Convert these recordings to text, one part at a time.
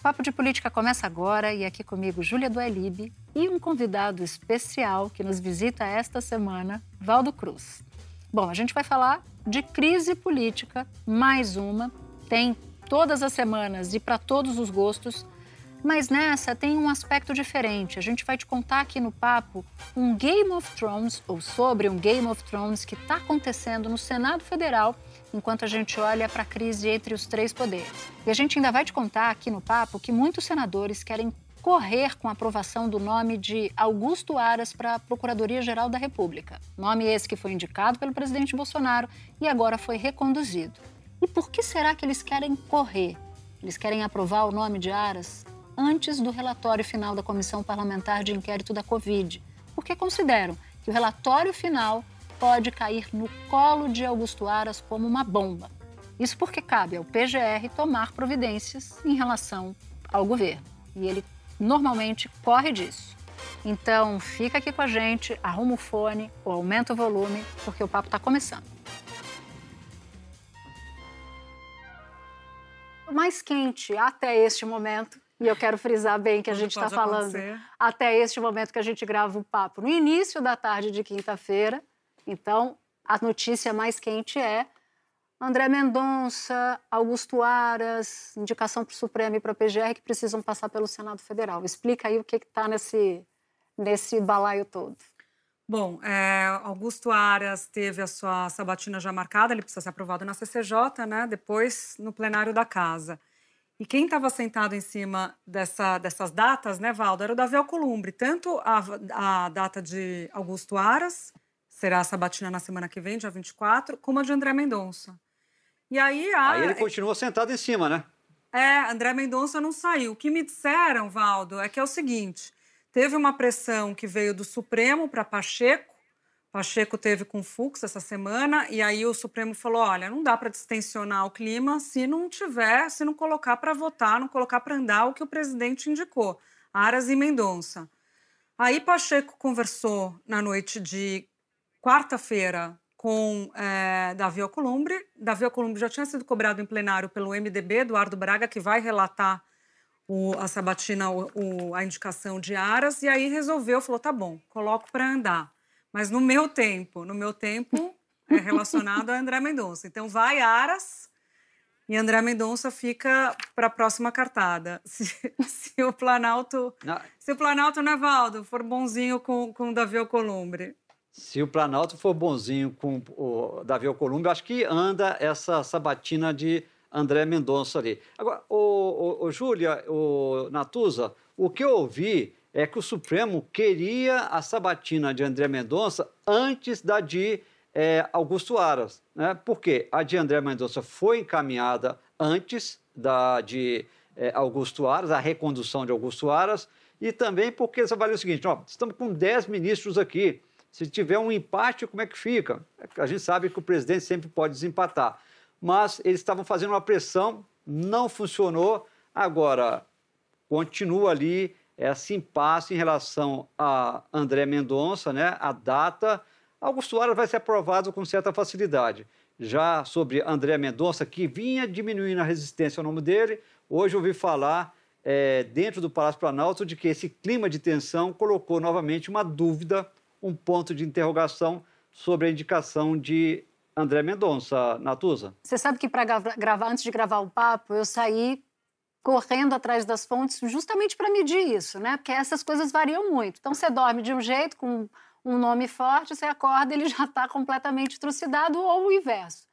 O Papo de Política começa agora e aqui comigo Júlia Duelib e um convidado especial que nos visita esta semana, Valdo Cruz. Bom, a gente vai falar de crise política, mais uma, tem todas as semanas e para todos os gostos, mas nessa tem um aspecto diferente. A gente vai te contar aqui no papo um Game of Thrones, ou sobre um Game of Thrones que está acontecendo no Senado Federal enquanto a gente olha para a crise entre os três poderes. E a gente ainda vai te contar aqui no papo que muitos senadores querem correr com a aprovação do nome de Augusto Aras para a Procuradoria-Geral da República. Nome esse que foi indicado pelo presidente Bolsonaro e agora foi reconduzido. E por que será que eles querem correr? Eles querem aprovar o nome de Aras antes do relatório final da Comissão Parlamentar de Inquérito da Covid, porque consideram que o relatório final pode cair no colo de Augusto Aras como uma bomba. Isso porque cabe ao PGR tomar providências em relação ao governo. E ele normalmente corre disso. Então, fica aqui com a gente, arruma o fone ou aumenta o volume, porque o papo está começando. O mais quente até este momento, e eu quero frisar bem que a gente está falando acontecer. até este momento que a gente grava o papo, no início da tarde de quinta-feira, então, a notícia mais quente é André Mendonça, Augusto Aras, indicação para o Supremo e para a PGR que precisam passar pelo Senado Federal. Explica aí o que está nesse, nesse balaio todo. Bom, é, Augusto Aras teve a sua sabatina já marcada, ele precisa ser aprovado na CCJ, né? Depois no plenário da Casa. E quem estava sentado em cima dessa, dessas datas, né, Valdo, era o Davi Alcolumbre. Tanto a, a data de Augusto Aras, será a sabatina na semana que vem, dia 24, como a de André Mendonça. E aí a. Aí ele continua sentado em cima, né? É, André Mendonça não saiu. O que me disseram, Valdo, é que é o seguinte: teve uma pressão que veio do Supremo para Pacheco. Pacheco teve com Fux essa semana e aí o Supremo falou: olha, não dá para distensionar o clima se não tiver, se não colocar para votar, não colocar para andar o que o presidente indicou, Aras e Mendonça. Aí Pacheco conversou na noite de quarta-feira com é, Davi Alcolumbre. Davi Alcolumbre já tinha sido cobrado em plenário pelo MDB, Eduardo Braga, que vai relatar o, a sabatina, o, o, a indicação de Aras, e aí resolveu, falou, tá bom, coloco para andar. Mas no meu tempo, no meu tempo é relacionado a André Mendonça. Então vai Aras e André Mendonça fica para a próxima cartada. Se, se o Planalto, Não. se o Planalto, né, Valdo, for bonzinho com, com Davi Alcolumbre. Se o Planalto for bonzinho com o Davi Alcolumbre, acho que anda essa sabatina de André Mendonça ali. Agora, o, o, o Júlia, o Natuza, o que eu ouvi é que o Supremo queria a sabatina de André Mendonça antes da de é, Augusto Aras. Né? Por quê? A de André Mendonça foi encaminhada antes da de é, Augusto Aras, a recondução de Augusto Aras, e também porque eles avaliam o seguinte: ó, estamos com 10 ministros aqui. Se tiver um empate, como é que fica? A gente sabe que o presidente sempre pode desempatar. Mas eles estavam fazendo uma pressão, não funcionou. Agora, continua ali esse impasse em relação a André Mendonça, né? a data. Augusto Aras vai ser aprovado com certa facilidade. Já sobre André Mendonça, que vinha diminuindo a resistência ao nome dele, hoje ouvi falar é, dentro do Palácio Planalto de que esse clima de tensão colocou novamente uma dúvida, um ponto de interrogação sobre a indicação de André Mendonça, Natuza. Você sabe que para gravar, antes de gravar o papo, eu saí correndo atrás das fontes justamente para medir isso, né? Porque essas coisas variam muito. Então você dorme de um jeito, com um nome forte, você acorda, ele já está completamente trucidado, ou o inverso.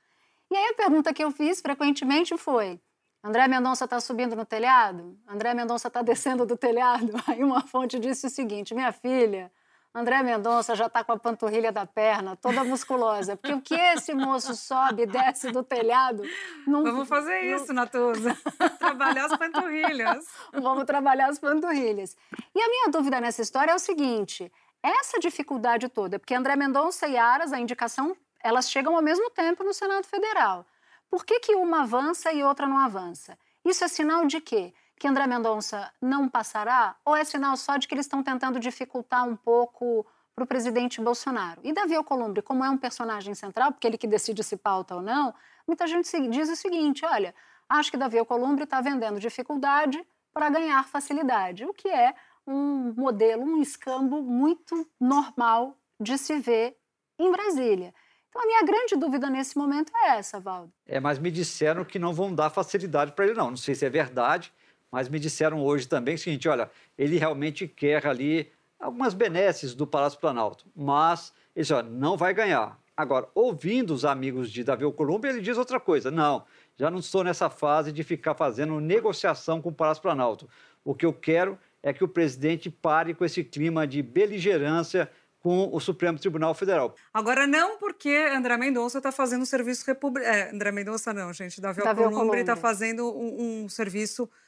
E aí a pergunta que eu fiz frequentemente foi: André Mendonça está subindo no telhado? André Mendonça está descendo do telhado? Aí uma fonte disse o seguinte: minha filha, André Mendonça já está com a panturrilha da perna toda musculosa. Porque o que esse moço sobe e desce do telhado... Não, Vamos fazer não... isso, Natuza. trabalhar as panturrilhas. Vamos trabalhar as panturrilhas. E a minha dúvida nessa história é o seguinte... Essa dificuldade toda, porque André Mendonça e Aras, a indicação, elas chegam ao mesmo tempo no Senado Federal. Por que, que uma avança e outra não avança? Isso é sinal de quê? Que André Mendonça não passará? Ou é sinal só de que eles estão tentando dificultar um pouco para o presidente Bolsonaro? E Davi Alcolumbre, como é um personagem central, porque ele que decide se pauta ou não, muita gente diz o seguinte: olha, acho que Davi Alcolumbre está vendendo dificuldade para ganhar facilidade, o que é um modelo, um escambo muito normal de se ver em Brasília. Então, a minha grande dúvida nesse momento é essa, Valdo. É, mas me disseram que não vão dar facilidade para ele, não. Não sei se é verdade, mas me disseram hoje também o seguinte: olha, ele realmente quer ali algumas benesses do Palácio Planalto, mas ele já não vai ganhar. Agora, ouvindo os amigos de Davi Alcolumbre, ele diz outra coisa. Não, já não estou nessa fase de ficar fazendo negociação com o Palácio Planalto. O que eu quero é que o presidente pare com esse clima de beligerância com o Supremo Tribunal Federal. Agora, não porque André Mendonça está fazendo um serviço republicano. É, André Mendonça não, gente. Davi, Davi Alcolumbre está fazendo um, um, serviço republicano.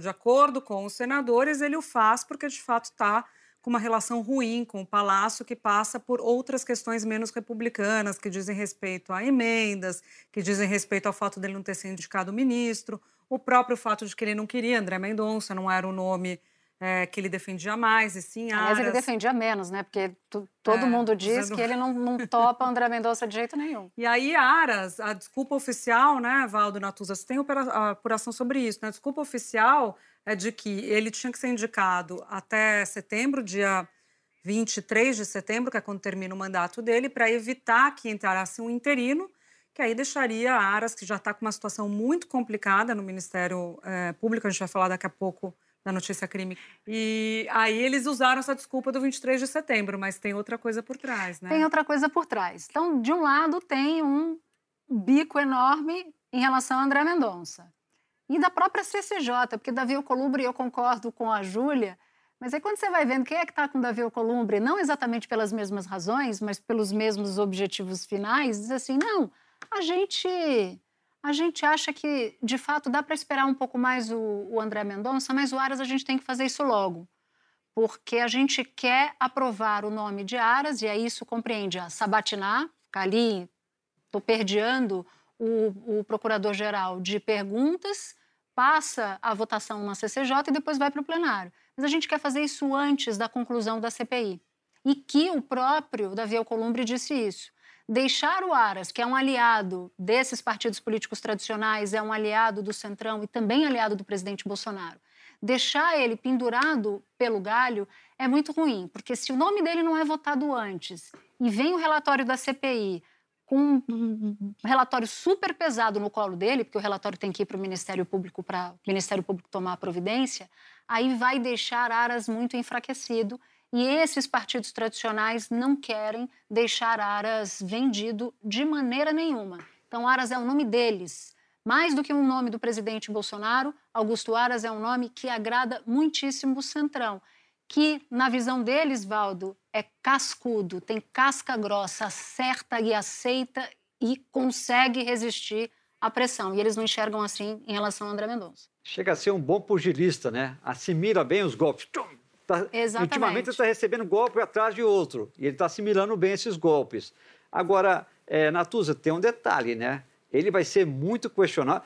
De acordo com os senadores, ele o faz porque, de fato, está com uma relação ruim com o Palácio, que passa por outras questões menos republicanas, que dizem respeito a emendas, que dizem respeito ao fato dele não ter sido indicado ministro, o próprio fato de que ele não queria André Mendonça, não era o nome é, que ele defendia mais, e sim Aras. Aliás, ele defendia menos, né? Porque tu, todo é, mundo diz usando... que ele não, não topa André Mendonça de jeito nenhum. E aí, Aras, a desculpa oficial, né, Valdo Natuza, você tem apuração sobre isso, né? A desculpa oficial é de que ele tinha que ser indicado até setembro, dia 23 de setembro, que é quando termina o mandato dele, para evitar que entrasse um interino, que aí deixaria Aras, que já está com uma situação muito complicada no Ministério é, Público, a gente vai falar daqui a pouco da notícia crime. E aí eles usaram essa desculpa do 23 de setembro, mas tem outra coisa por trás, né? Tem outra coisa por trás. Então, de um lado, tem um bico enorme em relação a André Mendonça. E da própria CCJ, porque Davi Alcolumbre, eu concordo com a Júlia, mas aí quando você vai vendo quem é que está com Davi Alcolumbre, não exatamente pelas mesmas razões, mas pelos mesmos objetivos finais, diz assim, não, a gente a gente acha que, de fato, dá para esperar um pouco mais o, o André Mendonça, mas o Aras a gente tem que fazer isso logo. Porque a gente quer aprovar o nome de Aras, e aí isso compreende a sabatinar, ficar ali toperdeando o, o procurador-geral de perguntas, passa a votação na CCJ e depois vai para o plenário. Mas a gente quer fazer isso antes da conclusão da CPI. E que o próprio Davi Alcolumbre disse isso deixar o Aras, que é um aliado desses partidos políticos tradicionais, é um aliado do Centrão e também aliado do presidente Bolsonaro, deixar ele pendurado pelo galho é muito ruim, porque se o nome dele não é votado antes e vem o relatório da CPI com um relatório super pesado no colo dele, porque o relatório tem que ir para o Ministério Público para o Ministério Público tomar a providência, aí vai deixar Aras muito enfraquecido e esses partidos tradicionais não querem deixar Aras vendido de maneira nenhuma. Então, Aras é o nome deles. Mais do que um nome do presidente Bolsonaro, Augusto Aras é um nome que agrada muitíssimo o Centrão, que, na visão deles, Valdo, é cascudo, tem casca grossa, acerta e aceita e consegue resistir à pressão. E eles não enxergam assim em relação a André Mendonça. Chega a ser um bom pugilista, né? Assimila bem os golpes. Tchum! Tá, ultimamente ele está recebendo golpe atrás de outro e ele está assimilando bem esses golpes. Agora, é, Natuza, tem um detalhe, né? Ele vai ser muito questionado,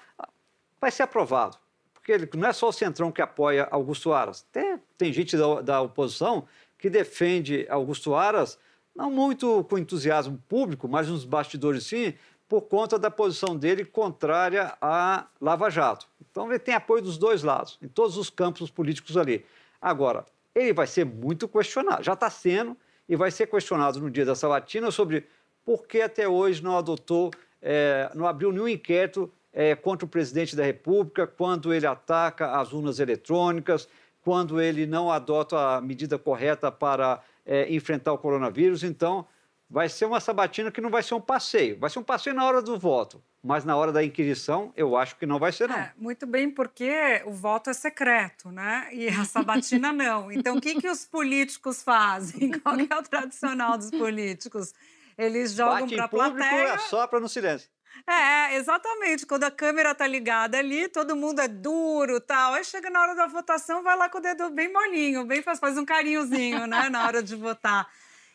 vai ser aprovado, porque ele, não é só o Centrão que apoia Augusto Aras. Tem, tem gente da, da oposição que defende Augusto Aras, não muito com entusiasmo público, mas nos bastidores sim, por conta da posição dele contrária à Lava Jato. Então ele tem apoio dos dois lados, em todos os campos políticos ali. Agora, ele vai ser muito questionado, já está sendo e vai ser questionado no dia da sabatina sobre por que até hoje não adotou, é, não abriu nenhum inquérito é, contra o presidente da República quando ele ataca as urnas eletrônicas, quando ele não adota a medida correta para é, enfrentar o coronavírus. Então, vai ser uma sabatina que não vai ser um passeio. Vai ser um passeio na hora do voto. Mas na hora da inquisição, eu acho que não vai ser, não. É, muito bem, porque o voto é secreto, né? E a sabatina não. Então, o que, que os políticos fazem? Qual que é o tradicional dos políticos? Eles jogam Bate para a plateia. é sopra no silêncio. É, exatamente. Quando a câmera tá ligada ali, todo mundo é duro tal. Aí chega na hora da votação, vai lá com o dedo bem molinho, bem faz, faz um carinhozinho, né, na hora de votar.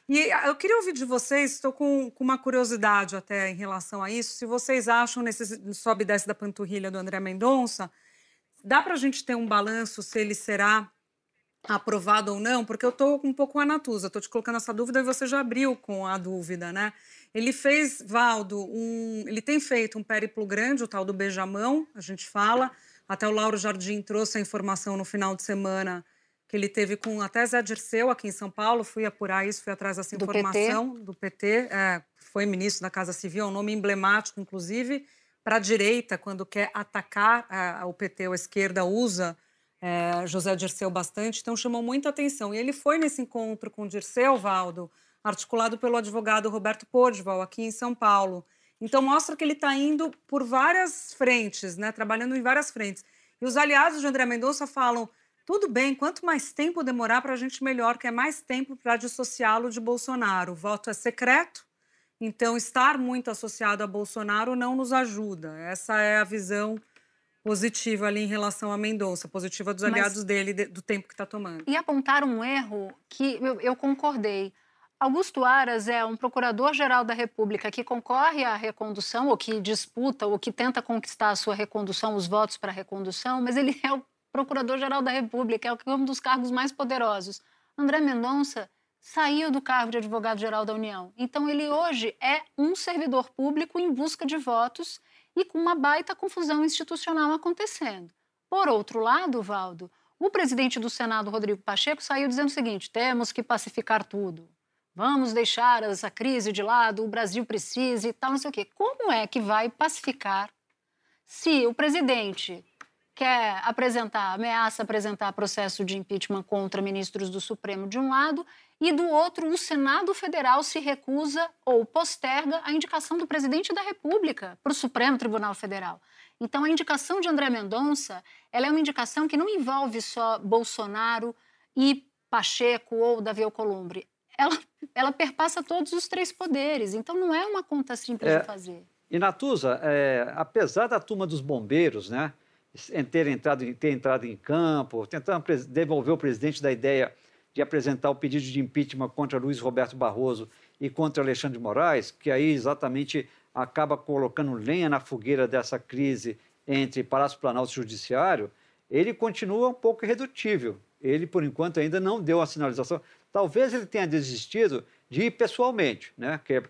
E ah, eu queria ouvir de vocês, estou com, com uma curiosidade até em relação a isso, se vocês acham, nesse sobe e desce da panturrilha do André Mendonça, dá para a gente ter um balanço se ele será aprovado ou não? Porque eu estou um pouco anatusa, estou te colocando essa dúvida e você já abriu com a dúvida, né? Ele fez, Valdo, um, ele tem feito um périplo grande, o tal do beijamão, a gente fala. Até o Lauro Jardim trouxe a informação no final de semana que ele teve com até Zé Dirceu aqui em São Paulo. Fui apurar isso, fui atrás dessa Do informação do PT. É, foi ministro da Casa Civil, é um nome emblemático, inclusive, para a direita, quando quer atacar é, o PT ou a esquerda, usa é, José Dirceu bastante, então chamou muita atenção. E ele foi nesse encontro com o Dirceu, Valdo, articulado pelo advogado Roberto Pordival, aqui em São Paulo. Então mostra que ele está indo por várias frentes, né, trabalhando em várias frentes. E os aliados de André Mendonça falam: tudo bem, quanto mais tempo demorar para a gente melhor, que é mais tempo para dissociá-lo de Bolsonaro. O voto é secreto, então estar muito associado a Bolsonaro não nos ajuda. Essa é a visão positiva ali em relação a Mendonça, positiva dos Mas- aliados dele, de- do tempo que está tomando. E apontaram um erro que eu, eu concordei. Augusto Aras é um procurador-geral da República que concorre à recondução, ou que disputa, ou que tenta conquistar a sua recondução, os votos para a recondução, mas ele é o procurador-geral da República, é um dos cargos mais poderosos. André Mendonça saiu do cargo de advogado-geral da União. Então, ele hoje é um servidor público em busca de votos e com uma baita confusão institucional acontecendo. Por outro lado, Valdo, o presidente do Senado, Rodrigo Pacheco, saiu dizendo o seguinte: temos que pacificar tudo. Vamos deixar essa crise de lado, o Brasil precisa e tal, não sei o quê. Como é que vai pacificar se o presidente quer apresentar, ameaça apresentar processo de impeachment contra ministros do Supremo de um lado e do outro o Senado Federal se recusa ou posterga a indicação do presidente da República para o Supremo Tribunal Federal. Então a indicação de André Mendonça, ela é uma indicação que não envolve só Bolsonaro e Pacheco ou Davi Alcolumbre. Ela, ela perpassa todos os três poderes. Então não é uma conta simples É, de fazer. E Natuza, é, apesar da turma dos bombeiros, né, ter entrado, ter entrado em campo, tentando devolver o presidente da ideia de apresentar o pedido de impeachment contra Luiz Roberto Barroso e contra Alexandre de Moraes, que aí exatamente acaba colocando lenha na fogueira dessa crise entre Palácio Planalto e Judiciário, ele continua um pouco irredutível. Ele, por enquanto, ainda não deu a sinalização. Talvez ele tenha desistido de ir pessoalmente, né? Que é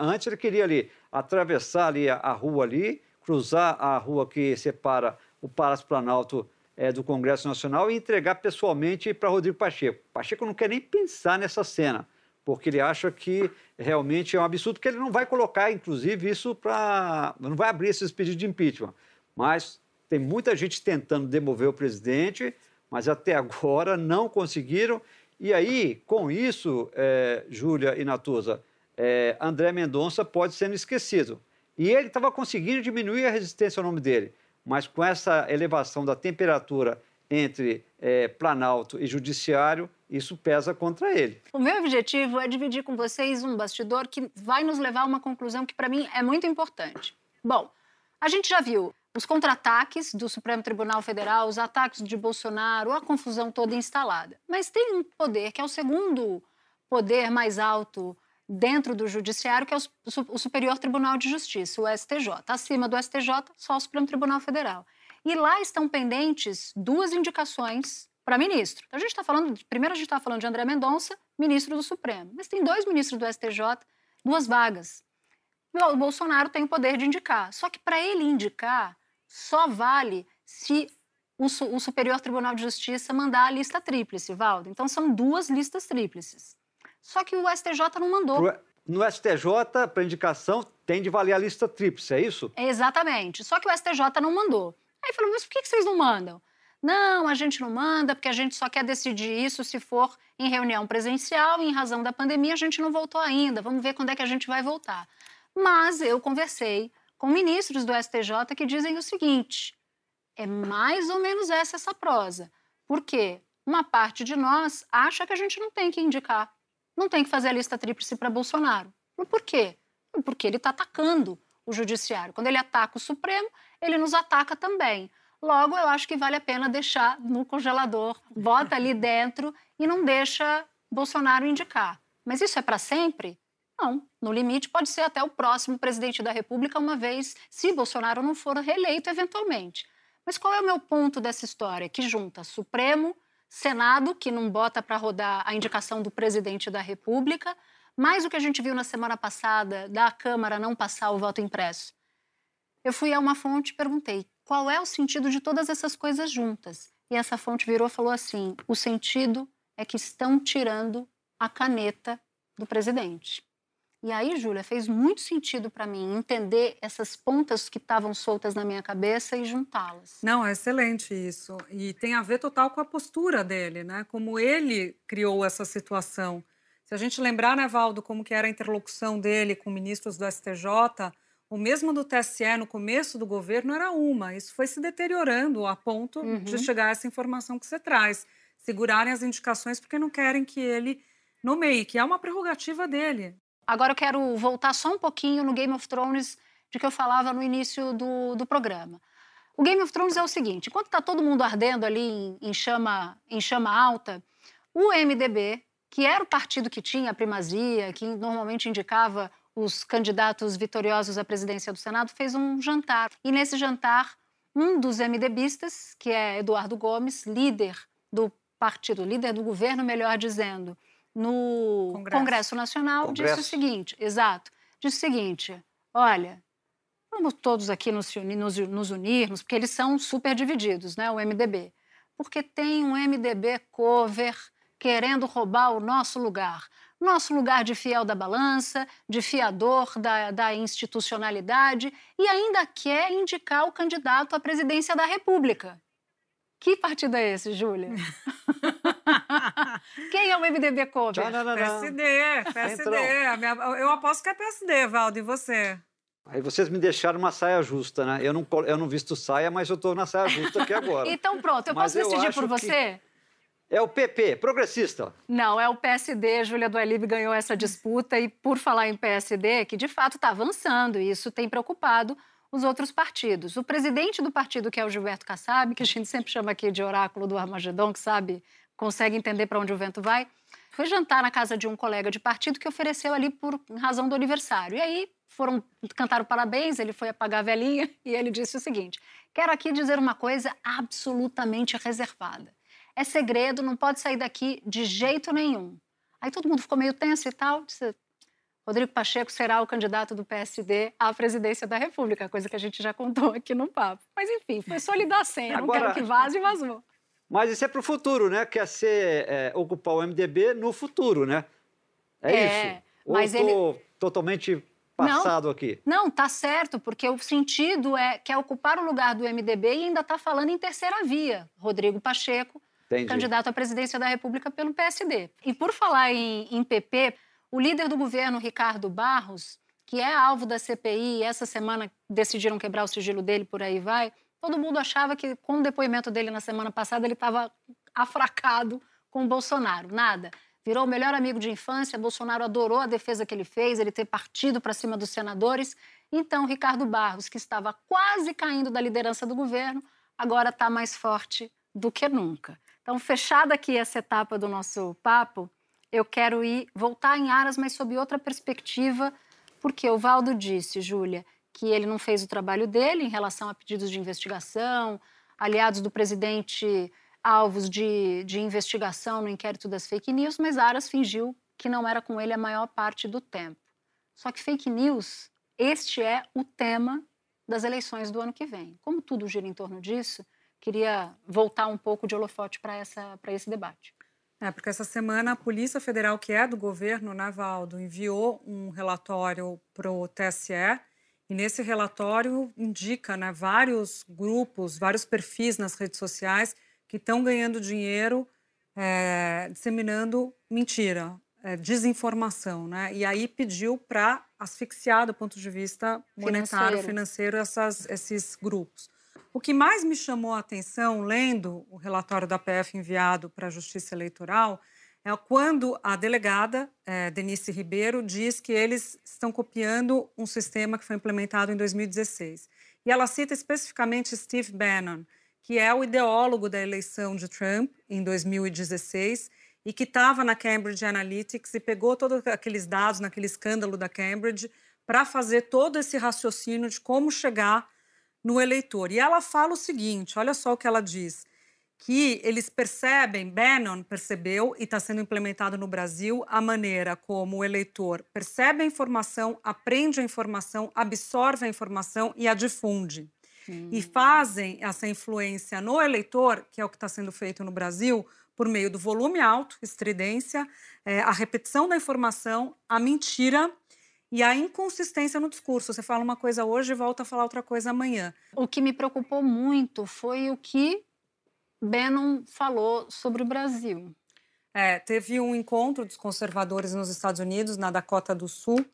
antes ele queria ali atravessar ali a, a rua ali, cruzar a rua que separa o Palácio Planalto eh, do Congresso Nacional e entregar pessoalmente para Rodrigo Pacheco. Pacheco não quer nem pensar nessa cena, porque ele acha que realmente é um absurdo, que ele não vai colocar, inclusive, isso para. não vai abrir esses pedidos de impeachment. Mas tem muita gente tentando demover o presidente, mas até agora não conseguiram. E aí, com isso, eh, Júlia e Natuza, eh, André Mendonça pode ser esquecido. E ele estava conseguindo diminuir a resistência ao nome dele, mas com essa elevação da temperatura entre eh, Planalto e Judiciário, isso pesa contra ele. O meu objetivo é dividir com vocês um bastidor que vai nos levar a uma conclusão que, para mim, é muito importante. Bom, a gente já viu os contra-ataques do Supremo Tribunal Federal, os ataques de Bolsonaro, a confusão toda instalada. Mas tem um poder que é o segundo poder mais alto dentro do Judiciário, que é o Su- o Superior Tribunal de Justiça, o STJ. Acima do STJ, só o Supremo Tribunal Federal. E lá estão pendentes duas indicações para ministro. Então, a gente está falando, primeiro a gente está falando de André Mendonça, ministro do Supremo. Mas tem dois ministros do STJ, duas vagas. O Bolsonaro tem o poder de indicar. Só que para ele indicar, só vale se o Superior Tribunal de Justiça mandar a lista tríplice, Valdo. Então são duas listas tríplices. Só que o STJ não mandou. No STJ, para indicação, tem de valer a lista tríplice, é isso? Exatamente. Só que o STJ não mandou. Aí falou, mas por que vocês não mandam? Não, a gente não manda, porque a gente só quer decidir isso se for em reunião presencial e, em razão da pandemia, a gente não voltou ainda. Vamos ver quando é que a gente vai voltar. Mas eu conversei com ministros do STJ que dizem o seguinte: é mais ou menos essa essa prosa. Por quê? Uma parte de nós acha que a gente não tem que indicar, não tem que fazer a lista tríplice para Bolsonaro. Por quê? Porque ele está atacando o judiciário. Quando ele ataca o Supremo, ele nos ataca também. Logo, eu acho que vale a pena deixar no congelador, bota ali dentro e não deixa Bolsonaro indicar. Mas isso é para sempre? Não. No limite, pode ser até o próximo presidente da República, uma vez, se Bolsonaro não for reeleito eventualmente. Mas qual é o meu ponto dessa história? Que junta Supremo, Senado, que não bota para rodar a indicação do presidente da República, mais o que a gente viu na semana passada da Câmara não passar o voto impresso. Eu fui a uma fonte e perguntei qual é o sentido de todas essas coisas juntas. E essa fonte virou e falou assim: o sentido é que estão tirando a caneta do presidente. E aí, Júlia, fez muito sentido para mim entender essas pontas que estavam soltas na minha cabeça e juntá-las. Não, é excelente isso. E tem a ver total com a postura dele, né? Como ele criou essa situação. Se a gente lembrar, né, Valdo, como que era a interlocução dele com ministros do STJ, o mesmo do TSE no começo do governo era uma. Isso foi se deteriorando a ponto uhum. de chegar a essa informação que você traz. Segurarem as indicações porque não querem que ele nomeie, que é uma prerrogativa dele. Agora eu quero voltar só um pouquinho no Game of Thrones de que eu falava no início do, do programa. O Game of Thrones é o seguinte: enquanto está todo mundo ardendo ali em, em, chama, em chama alta, o MDB, que era o partido que tinha a primazia, que normalmente indicava os candidatos vitoriosos à presidência do Senado, fez um jantar. E nesse jantar, um dos MDBistas, que é Eduardo Gomes, líder do partido, líder do governo, melhor dizendo, no Congresso, Congresso Nacional, Congresso. disse o seguinte, exato, disse o seguinte, olha, vamos todos aqui nos, nos, nos unirmos, porque eles são super divididos, né, o MDB, porque tem um MDB cover querendo roubar o nosso lugar. Nosso lugar de fiel da balança, de fiador da, da institucionalidade, e ainda quer indicar o candidato à presidência da República. Que partido é esse, Júlia? Quem é o MDB cover? PSD, PSD. Eu aposto que é PSD, Valdo, e você? Aí vocês me deixaram uma saia justa, né? Eu não, eu não visto saia, mas eu estou na saia justa aqui agora. então pronto, eu mas posso decidir por você? É o PP, progressista. Não, é o PSD. Júlia Duelib ganhou essa disputa e, por falar em PSD, que de fato está avançando, e isso tem preocupado os outros partidos. O presidente do partido, que é o Gilberto Kassab, que a gente sempre chama aqui de oráculo do Armagedon, que sabe, consegue entender para onde o vento vai, foi jantar na casa de um colega de partido que ofereceu ali por razão do aniversário. E aí foram cantar parabéns, ele foi apagar a velhinha e ele disse o seguinte: Quero aqui dizer uma coisa absolutamente reservada. É segredo, não pode sair daqui de jeito nenhum. Aí todo mundo ficou meio tenso e tal. Disse, Rodrigo Pacheco será o candidato do PSD à presidência da República, coisa que a gente já contou aqui no papo. Mas enfim, foi só lhe dar a senha, Agora, não quero que vaze e vazou. Mas isso é para o futuro, né? Quer ser, é, ocupar o MDB no futuro, né? É, é isso. Mas Ou estou ele... totalmente passado não, aqui? Não, tá certo, porque o sentido é que é ocupar o lugar do MDB e ainda está falando em terceira via. Rodrigo Pacheco, Entendi. candidato à presidência da República pelo PSD. E por falar em, em PP, o líder do governo, Ricardo Barros, que é alvo da CPI, essa semana decidiram quebrar o sigilo dele, por aí vai. Todo mundo achava que, com o depoimento dele na semana passada, ele estava afracado com o Bolsonaro. Nada. Virou o melhor amigo de infância. Bolsonaro adorou a defesa que ele fez, ele ter partido para cima dos senadores. Então, Ricardo Barros, que estava quase caindo da liderança do governo, agora está mais forte do que nunca. Então, fechada aqui essa etapa do nosso papo, eu quero ir voltar em Aras, mas sob outra perspectiva, porque o Valdo disse, Júlia, que ele não fez o trabalho dele em relação a pedidos de investigação, aliados do presidente alvos de, de investigação no inquérito das fake news, mas Aras fingiu que não era com ele a maior parte do tempo. Só que fake news, este é o tema das eleições do ano que vem. Como tudo gira em torno disso, queria voltar um pouco de holofote para esse debate. É, porque essa semana a Polícia Federal, que é do governo, né, Valdo, enviou um relatório para o TSE e nesse relatório indica né, vários grupos, vários perfis nas redes sociais que estão ganhando dinheiro é, disseminando mentira, é, desinformação, né? E aí pediu para asfixiar do ponto de vista monetário, financeiro, financeiro essas, esses grupos. O que mais me chamou a atenção, lendo o relatório da PF enviado para a Justiça Eleitoral, é quando a delegada, é, Denise Ribeiro, diz que eles estão copiando um sistema que foi implementado em 2016. E ela cita especificamente Steve Bannon, que é o ideólogo da eleição de Trump em 2016 e que estava na Cambridge Analytics e pegou todos aqueles dados naquele escândalo da Cambridge para fazer todo esse raciocínio de como chegar no eleitor. E ela fala o seguinte: olha só o que ela diz que eles percebem, Bannon percebeu e está sendo implementado no Brasil, a maneira como o eleitor percebe a informação, aprende a informação, absorve a informação e a difunde. Hum. E fazem essa influência no eleitor, que é o que está sendo feito no Brasil, por meio do volume alto, estridência, é, a repetição da informação, a mentira e a inconsistência no discurso. Você fala uma coisa hoje e volta a falar outra coisa amanhã. O que me preocupou muito foi o que Bannon falou sobre o Brasil. É, teve um encontro dos conservadores nos Estados Unidos, na Dakota do Sul.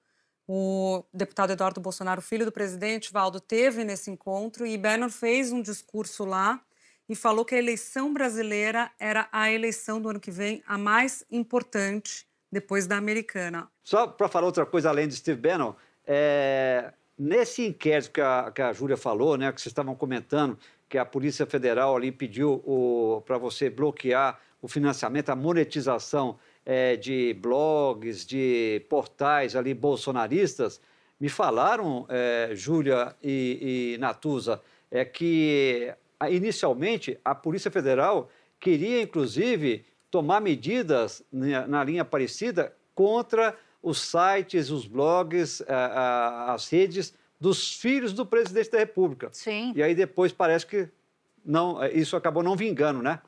O deputado Eduardo Bolsonaro, filho do presidente, Valdo, teve nesse encontro e Bannon fez um discurso lá e falou que a eleição brasileira era a eleição do ano que vem a mais importante depois da americana. Só para falar outra coisa além de Steve Bannon, é, nesse inquérito que a, que a Júlia falou, né, que vocês estavam comentando, que a Polícia Federal ali pediu para você bloquear o financiamento, a monetização é, de blogs, de portais ali bolsonaristas, me falaram, é, Júlia e, e Natuza, é que inicialmente a Polícia Federal queria, inclusive, tomar medidas na, na linha parecida contra os sites, os blogs, as redes dos filhos do presidente da República. Sim. E aí depois parece que não, isso acabou não vingando, né?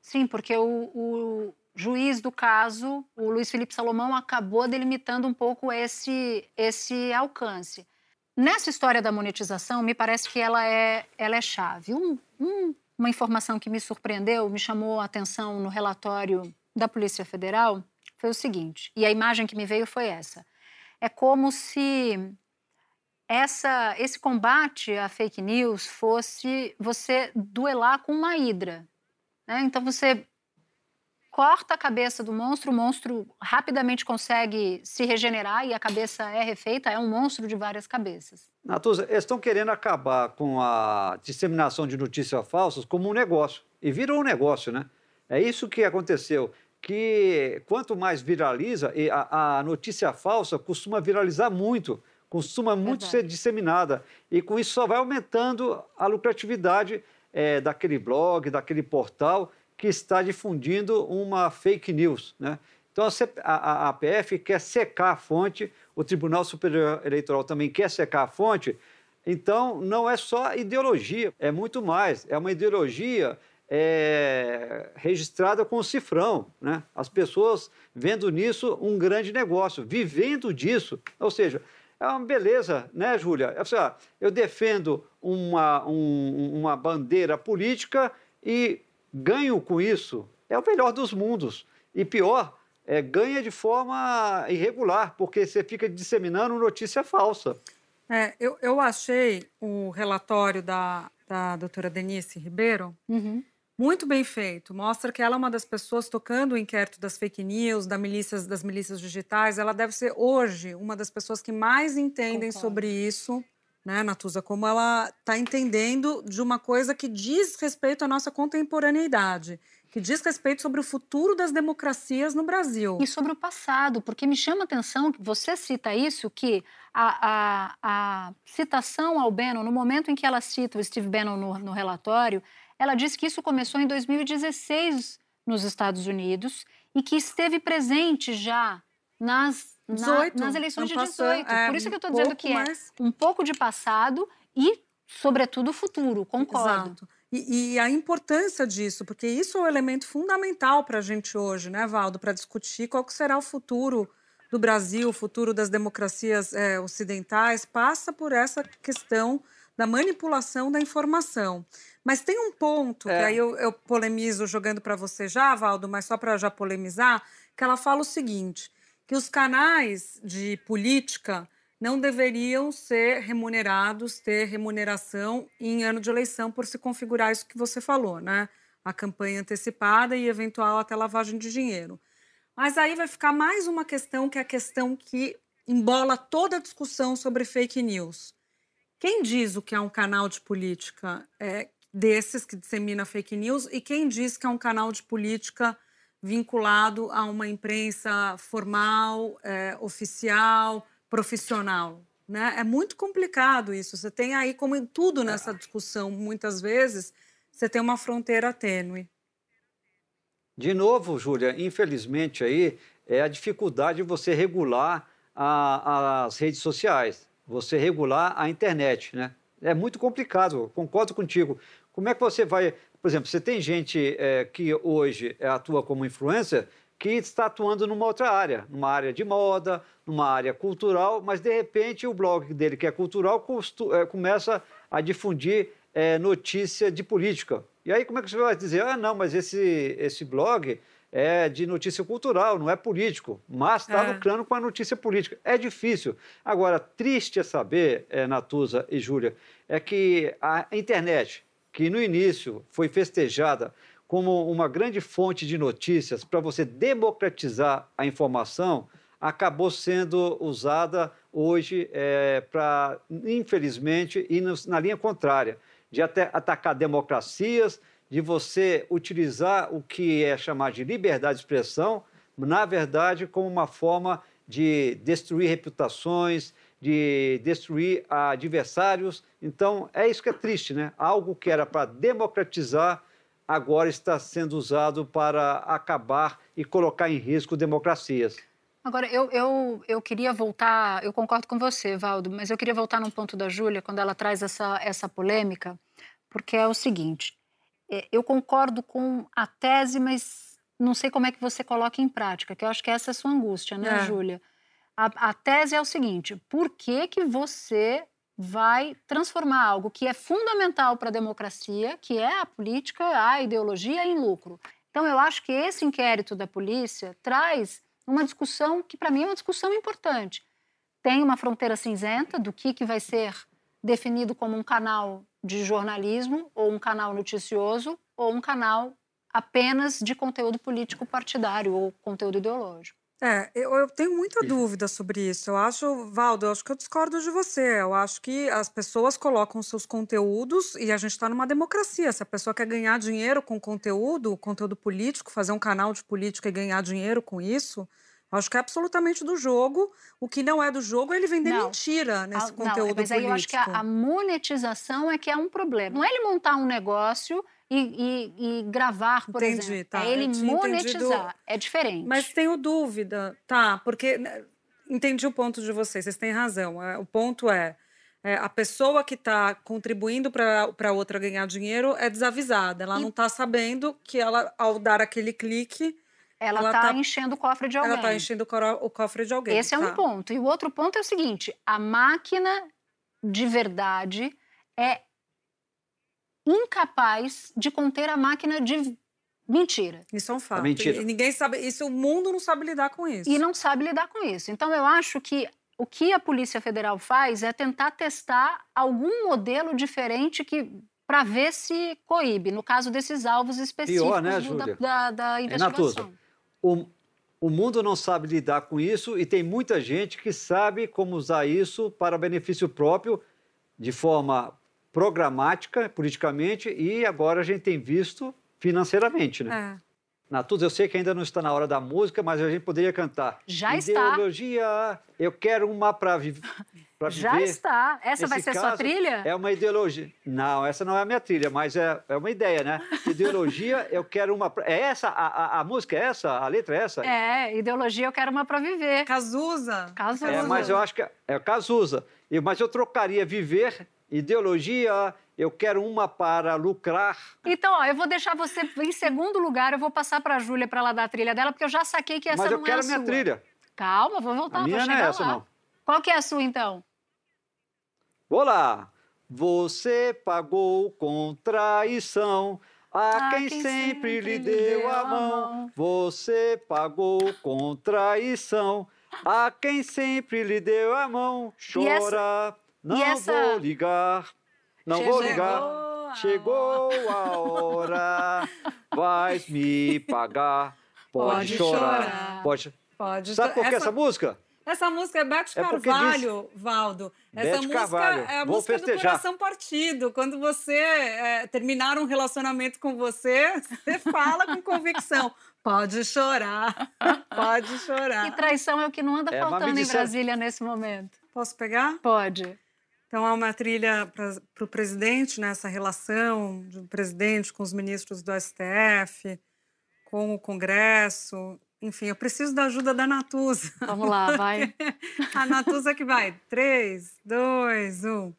Sim, porque o, o juiz do caso, o Luiz Felipe Salomão, acabou delimitando um pouco esse, esse alcance. Nessa história da monetização, me parece que ela é, ela é chave. Um, um, uma informação que me surpreendeu, me chamou a atenção no relatório da Polícia Federal, foi o seguinte, e a imagem que me veio foi essa. É como se essa, esse combate à fake news fosse você duelar com uma hidra. Né? Então você corta a cabeça do monstro, o monstro rapidamente consegue se regenerar e a cabeça é refeita, é um monstro de várias cabeças. Natuza, eles estão querendo acabar com a disseminação de notícias falsas como um negócio. E virou um negócio, né? É isso que aconteceu. Que quanto mais viraliza, a, a notícia falsa costuma viralizar muito costuma muito Verdade. ser disseminada. E com isso só vai aumentando a lucratividade é, daquele blog, daquele portal que está difundindo uma fake news. Né? Então a, APF quer secar a fonte, o Tribunal Superior Eleitoral também quer secar a fonte. Então não é só ideologia, é muito mais. É uma ideologia é, registrada com cifrão. Né? As pessoas vendo nisso um grande negócio, vivendo disso. Ou seja, é uma beleza, né, Júlia? É assim, eu defendo uma, um, uma bandeira política e ganho com isso. É o melhor dos mundos. E pior, é, ganha de forma irregular, porque você fica disseminando notícia falsa. É, eu, eu achei o relatório da, da doutora Denise Ribeiro uhum. Muito bem feito. Mostra que ela é uma das pessoas tocando o inquérito das fake news, das milícias, das milícias digitais. Ela deve ser hoje uma das pessoas que mais entendem Concordo. sobre isso, né, Natuza? Como ela está entendendo de uma coisa que diz respeito à nossa contemporaneidade, que diz respeito sobre o futuro das democracias no Brasil. E sobre o passado, porque me chama a atenção que você cita isso, que a, a, a citação ao Bannon, no momento em que ela cita o Steve Bannon no, no relatório, ela diz que isso começou em 2016 nos Estados Unidos e que esteve presente já nas, 18, na, nas eleições de 18. É, Por isso que eu estou dizendo que é mais... é um pouco de passado e, sobretudo, futuro. Concordo. Exato. E, e, a importância disso, porque isso é um elemento fundamental para a gente hoje, né, Valdo, para discutir qual será o futuro do Brasil, o futuro das democracias é, ocidentais, passa por essa questão da manipulação da informação. Mas tem um ponto, É. que aí eu, eu polemizo jogando para você já, Valdo, mas só para já polemizar, que ela fala o seguinte: que os canais de política não deveriam ser remunerados, ter remuneração em ano de eleição por se configurar isso que você falou, né? A campanha antecipada e eventual até lavagem de dinheiro. Mas aí vai ficar mais uma questão que é a questão que embola toda a discussão sobre fake news. Quem diz o que é um canal de política é, desses que dissemina fake news e quem diz que é um canal de política vinculado a uma imprensa formal, é, oficial, profissional? Né? É muito complicado isso. Você tem aí, como em tudo nessa discussão, muitas vezes, você tem uma fronteira tênue. De novo, Júlia, infelizmente aí é a dificuldade de você regular a- as redes sociais, você regular a internet, né? É muito complicado, concordo contigo. Como é que você vai, por exemplo, você tem gente é, que hoje atua como influencer que está atuando numa outra área, numa área de moda, numa área cultural, mas de repente o blog dele, que é cultural, é, começa a difundir é, notícia de política. E aí como é que você vai dizer, ah, não, mas esse, esse blog é de notícia cultural, não é político, mas está É. lucrando com a notícia política. É difícil. Agora, triste é saber, é, Natuza e Júlia, é que a internet, que no início foi festejada como uma grande fonte de notícias para você democratizar a informação, acabou sendo usada hoje para, infelizmente, ir na linha contrária, de até atacar democracias, de você utilizar o que é chamado de liberdade de expressão, na verdade, como uma forma de destruir reputações, de destruir adversários. Então, é isso que é triste, né? Algo que era para democratizar, agora está sendo usado para acabar e colocar em risco democracias. Agora, eu, eu, eu queria voltar, eu concordo com você, Valdo, mas eu queria voltar num ponto da Júlia, quando ela traz essa, essa polêmica, porque é o seguinte: é, eu concordo com a tese, mas não sei como é que você coloca em prática, que eu acho que essa é a sua angústia, né, É. Júlia? A, a tese é o seguinte: por que, que você vai transformar algo que é fundamental para a democracia, que é a política, a ideologia, em lucro? Então, eu acho que esse inquérito da polícia traz uma discussão que, para mim, é uma discussão importante. Tem uma fronteira cinzenta do que, que vai ser definido como um canal de jornalismo, ou um canal noticioso, ou um canal apenas de conteúdo político partidário ou conteúdo ideológico. É, eu, eu tenho muita dúvida sobre isso. Eu acho, Valdo, eu acho que eu discordo de você. Eu acho que as pessoas colocam seus conteúdos e a gente está numa democracia. Se a pessoa quer ganhar dinheiro com conteúdo, conteúdo político, fazer um canal de política e ganhar dinheiro com isso, eu acho que é absolutamente do jogo. O que não é do jogo é ele vender Não. mentira nesse Ah, conteúdo não, mas aí político. eu acho que a, a monetização é que é um problema. Não é ele montar um negócio e, e- e gravar, por Entendi, exemplo. tá. É ele monetizar. É diferente. Mas tenho dúvida, tá? Porque né, entendi o ponto de vocês, vocês têm razão. é, o ponto é, é, a pessoa que está contribuindo para outra ganhar dinheiro é desavisada. Ela E- não está sabendo que ela, ao dar aquele clique, ela está tá- enchendo o cofre de alguém. ela está enchendo o, cofre de alguém. Esse é um tá? ponto. E o outro ponto é o seguinte: a máquina de verdade é incapaz de conter a máquina de mentira. Isso é um fato. mentira. E ninguém sabe. Isso, o mundo não sabe lidar com isso. E não sabe lidar com isso. Então, eu acho que o que a Polícia Federal faz é tentar testar algum modelo diferente que para ver se coíbe, no caso desses alvos específicos Pior, né, do- da, da, da investigação. Natuza. O, o mundo não sabe lidar com isso e tem muita gente que sabe como usar isso para benefício próprio, de forma programática, politicamente, e agora a gente tem visto financeiramente, né? É. Natuza, eu sei que ainda não está na hora da música, mas a gente poderia cantar. Já está. Ideologia, eu quero uma para viver. Já está. Essa vai ser sua caso, trilha? É uma ideologia. Não, essa não é a minha trilha, mas é, é uma ideia, né? Ideologia, eu quero uma. pra- É essa? A, a, a música é essa? A letra é essa? É, ideologia eu quero uma para viver. Cazuza. Cazuza. É, mas eu acho que é, é Cazuza. E- Mas eu trocaria viver, ideologia, eu quero uma para lucrar. Então, ó, eu vou deixar você em segundo lugar, eu vou passar para a Júlia para ela dar a trilha dela, porque eu já saquei que essa mas eu não quero é a a minha sua. trilha. Calma, vou voltar, A vou minha não chegar é essa, lá. não. Qual que é a sua, então? Vou lá. Você pagou com traição. A A quem, quem sempre lhe deu a mão, você pagou com traição. A quem sempre lhe deu a mão, chora. Não essa- vou ligar, não Chegou vou a ligar. Chegou a hora, vais me pagar. Pode, Pode chorar. chorar. Pode. Pode. Sabe por que essa, essa, música? essa música é Beth É Carvalho, Valdo. Essa Beth música Carvalho. é a Vou música do festejar. coração partido. Quando você é, terminar um relacionamento com você, você fala com convicção. Pode chorar, pode chorar. E traição é o que não anda É, faltando em Brasília nesse momento. Posso pegar? Pode. Então, há uma trilha para o presidente nessa relação do presidente com os ministros do STF, com o Congresso. Enfim, eu preciso da ajuda da Natuza. Vamos lá, vai. A Natuza que vai. Três, dois, um.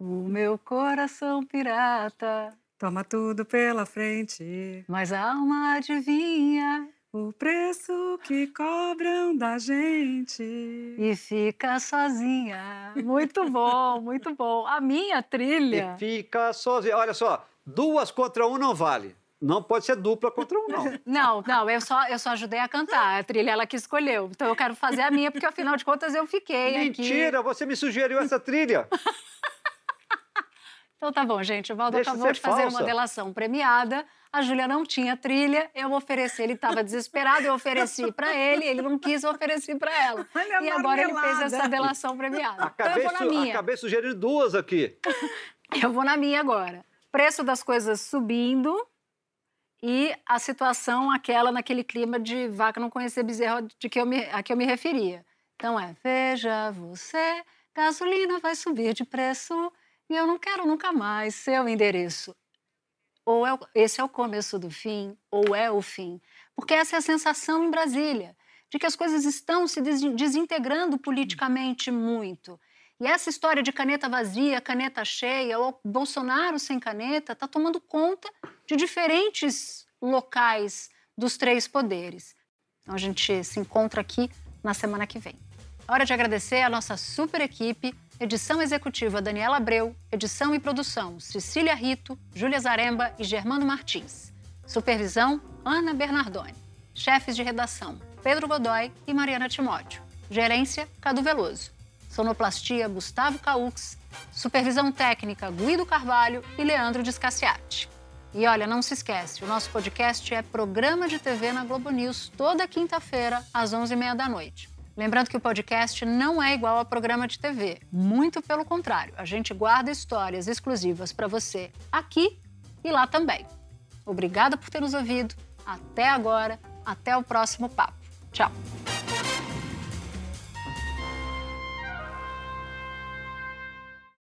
O meu coração pirata, Toma tudo pela frente. mas a alma adivinha O preço que cobram da gente. e fica sozinha. Muito bom, muito bom. A minha trilha. E fica sozinho. Olha só, duas contra um não vale. Não pode ser dupla contra um, não. Não, não, eu só, eu só ajudei a cantar. A trilha ela que escolheu. Então eu quero fazer a minha, porque afinal de contas eu fiquei aqui. Mentira, você me sugeriu essa trilha. Então tá bom, gente. O Valdo Deixa acabou de fazer falsa. uma delação premiada. A Júlia não tinha trilha, eu ofereci, ele estava desesperado, eu ofereci para ele, ele não quis, eu ofereci para ela. Olha E agora ele fez essa delação premiada. Então Acabei, eu vou na minha. acabei sugerindo duas aqui. Eu vou na minha agora. Preço das coisas subindo e a situação aquela naquele clima de vaca não conhecer bezerro de que eu me, a que eu me referia. Então é, veja você, gasolina vai subir de preço e eu não quero nunca mais seu endereço. Ou é, esse é o começo do fim, ou é o fim. Porque essa é a sensação em Brasília, de que as coisas estão se des- desintegrando politicamente muito. E essa história de caneta vazia, caneta cheia, ou Bolsonaro sem caneta, está tomando conta de diferentes locais dos três poderes. Então a gente se encontra aqui na semana que vem. Hora de agradecer a nossa super equipe, edição executiva Daniela Abreu, edição e produção Cecília Rito, Júlia Zaremba e Germano Martins. Supervisão Ana Bernardoni. Chefes de redação Pedro Godoy e Mariana Timóteo. Gerência Cadu Veloso. Sonoplastia Gustavo Caux. Supervisão técnica Guido Carvalho e Leandro Descaciati. E olha, não se esquece, o nosso podcast é programa de TV na Globo News toda quinta-feira, às 11h30 da noite. Lembrando que o podcast não é igual a programa de TV, muito pelo contrário, a gente guarda histórias exclusivas para você aqui e lá também. Obrigada por ter nos ouvido, até agora, até o próximo papo. Tchau!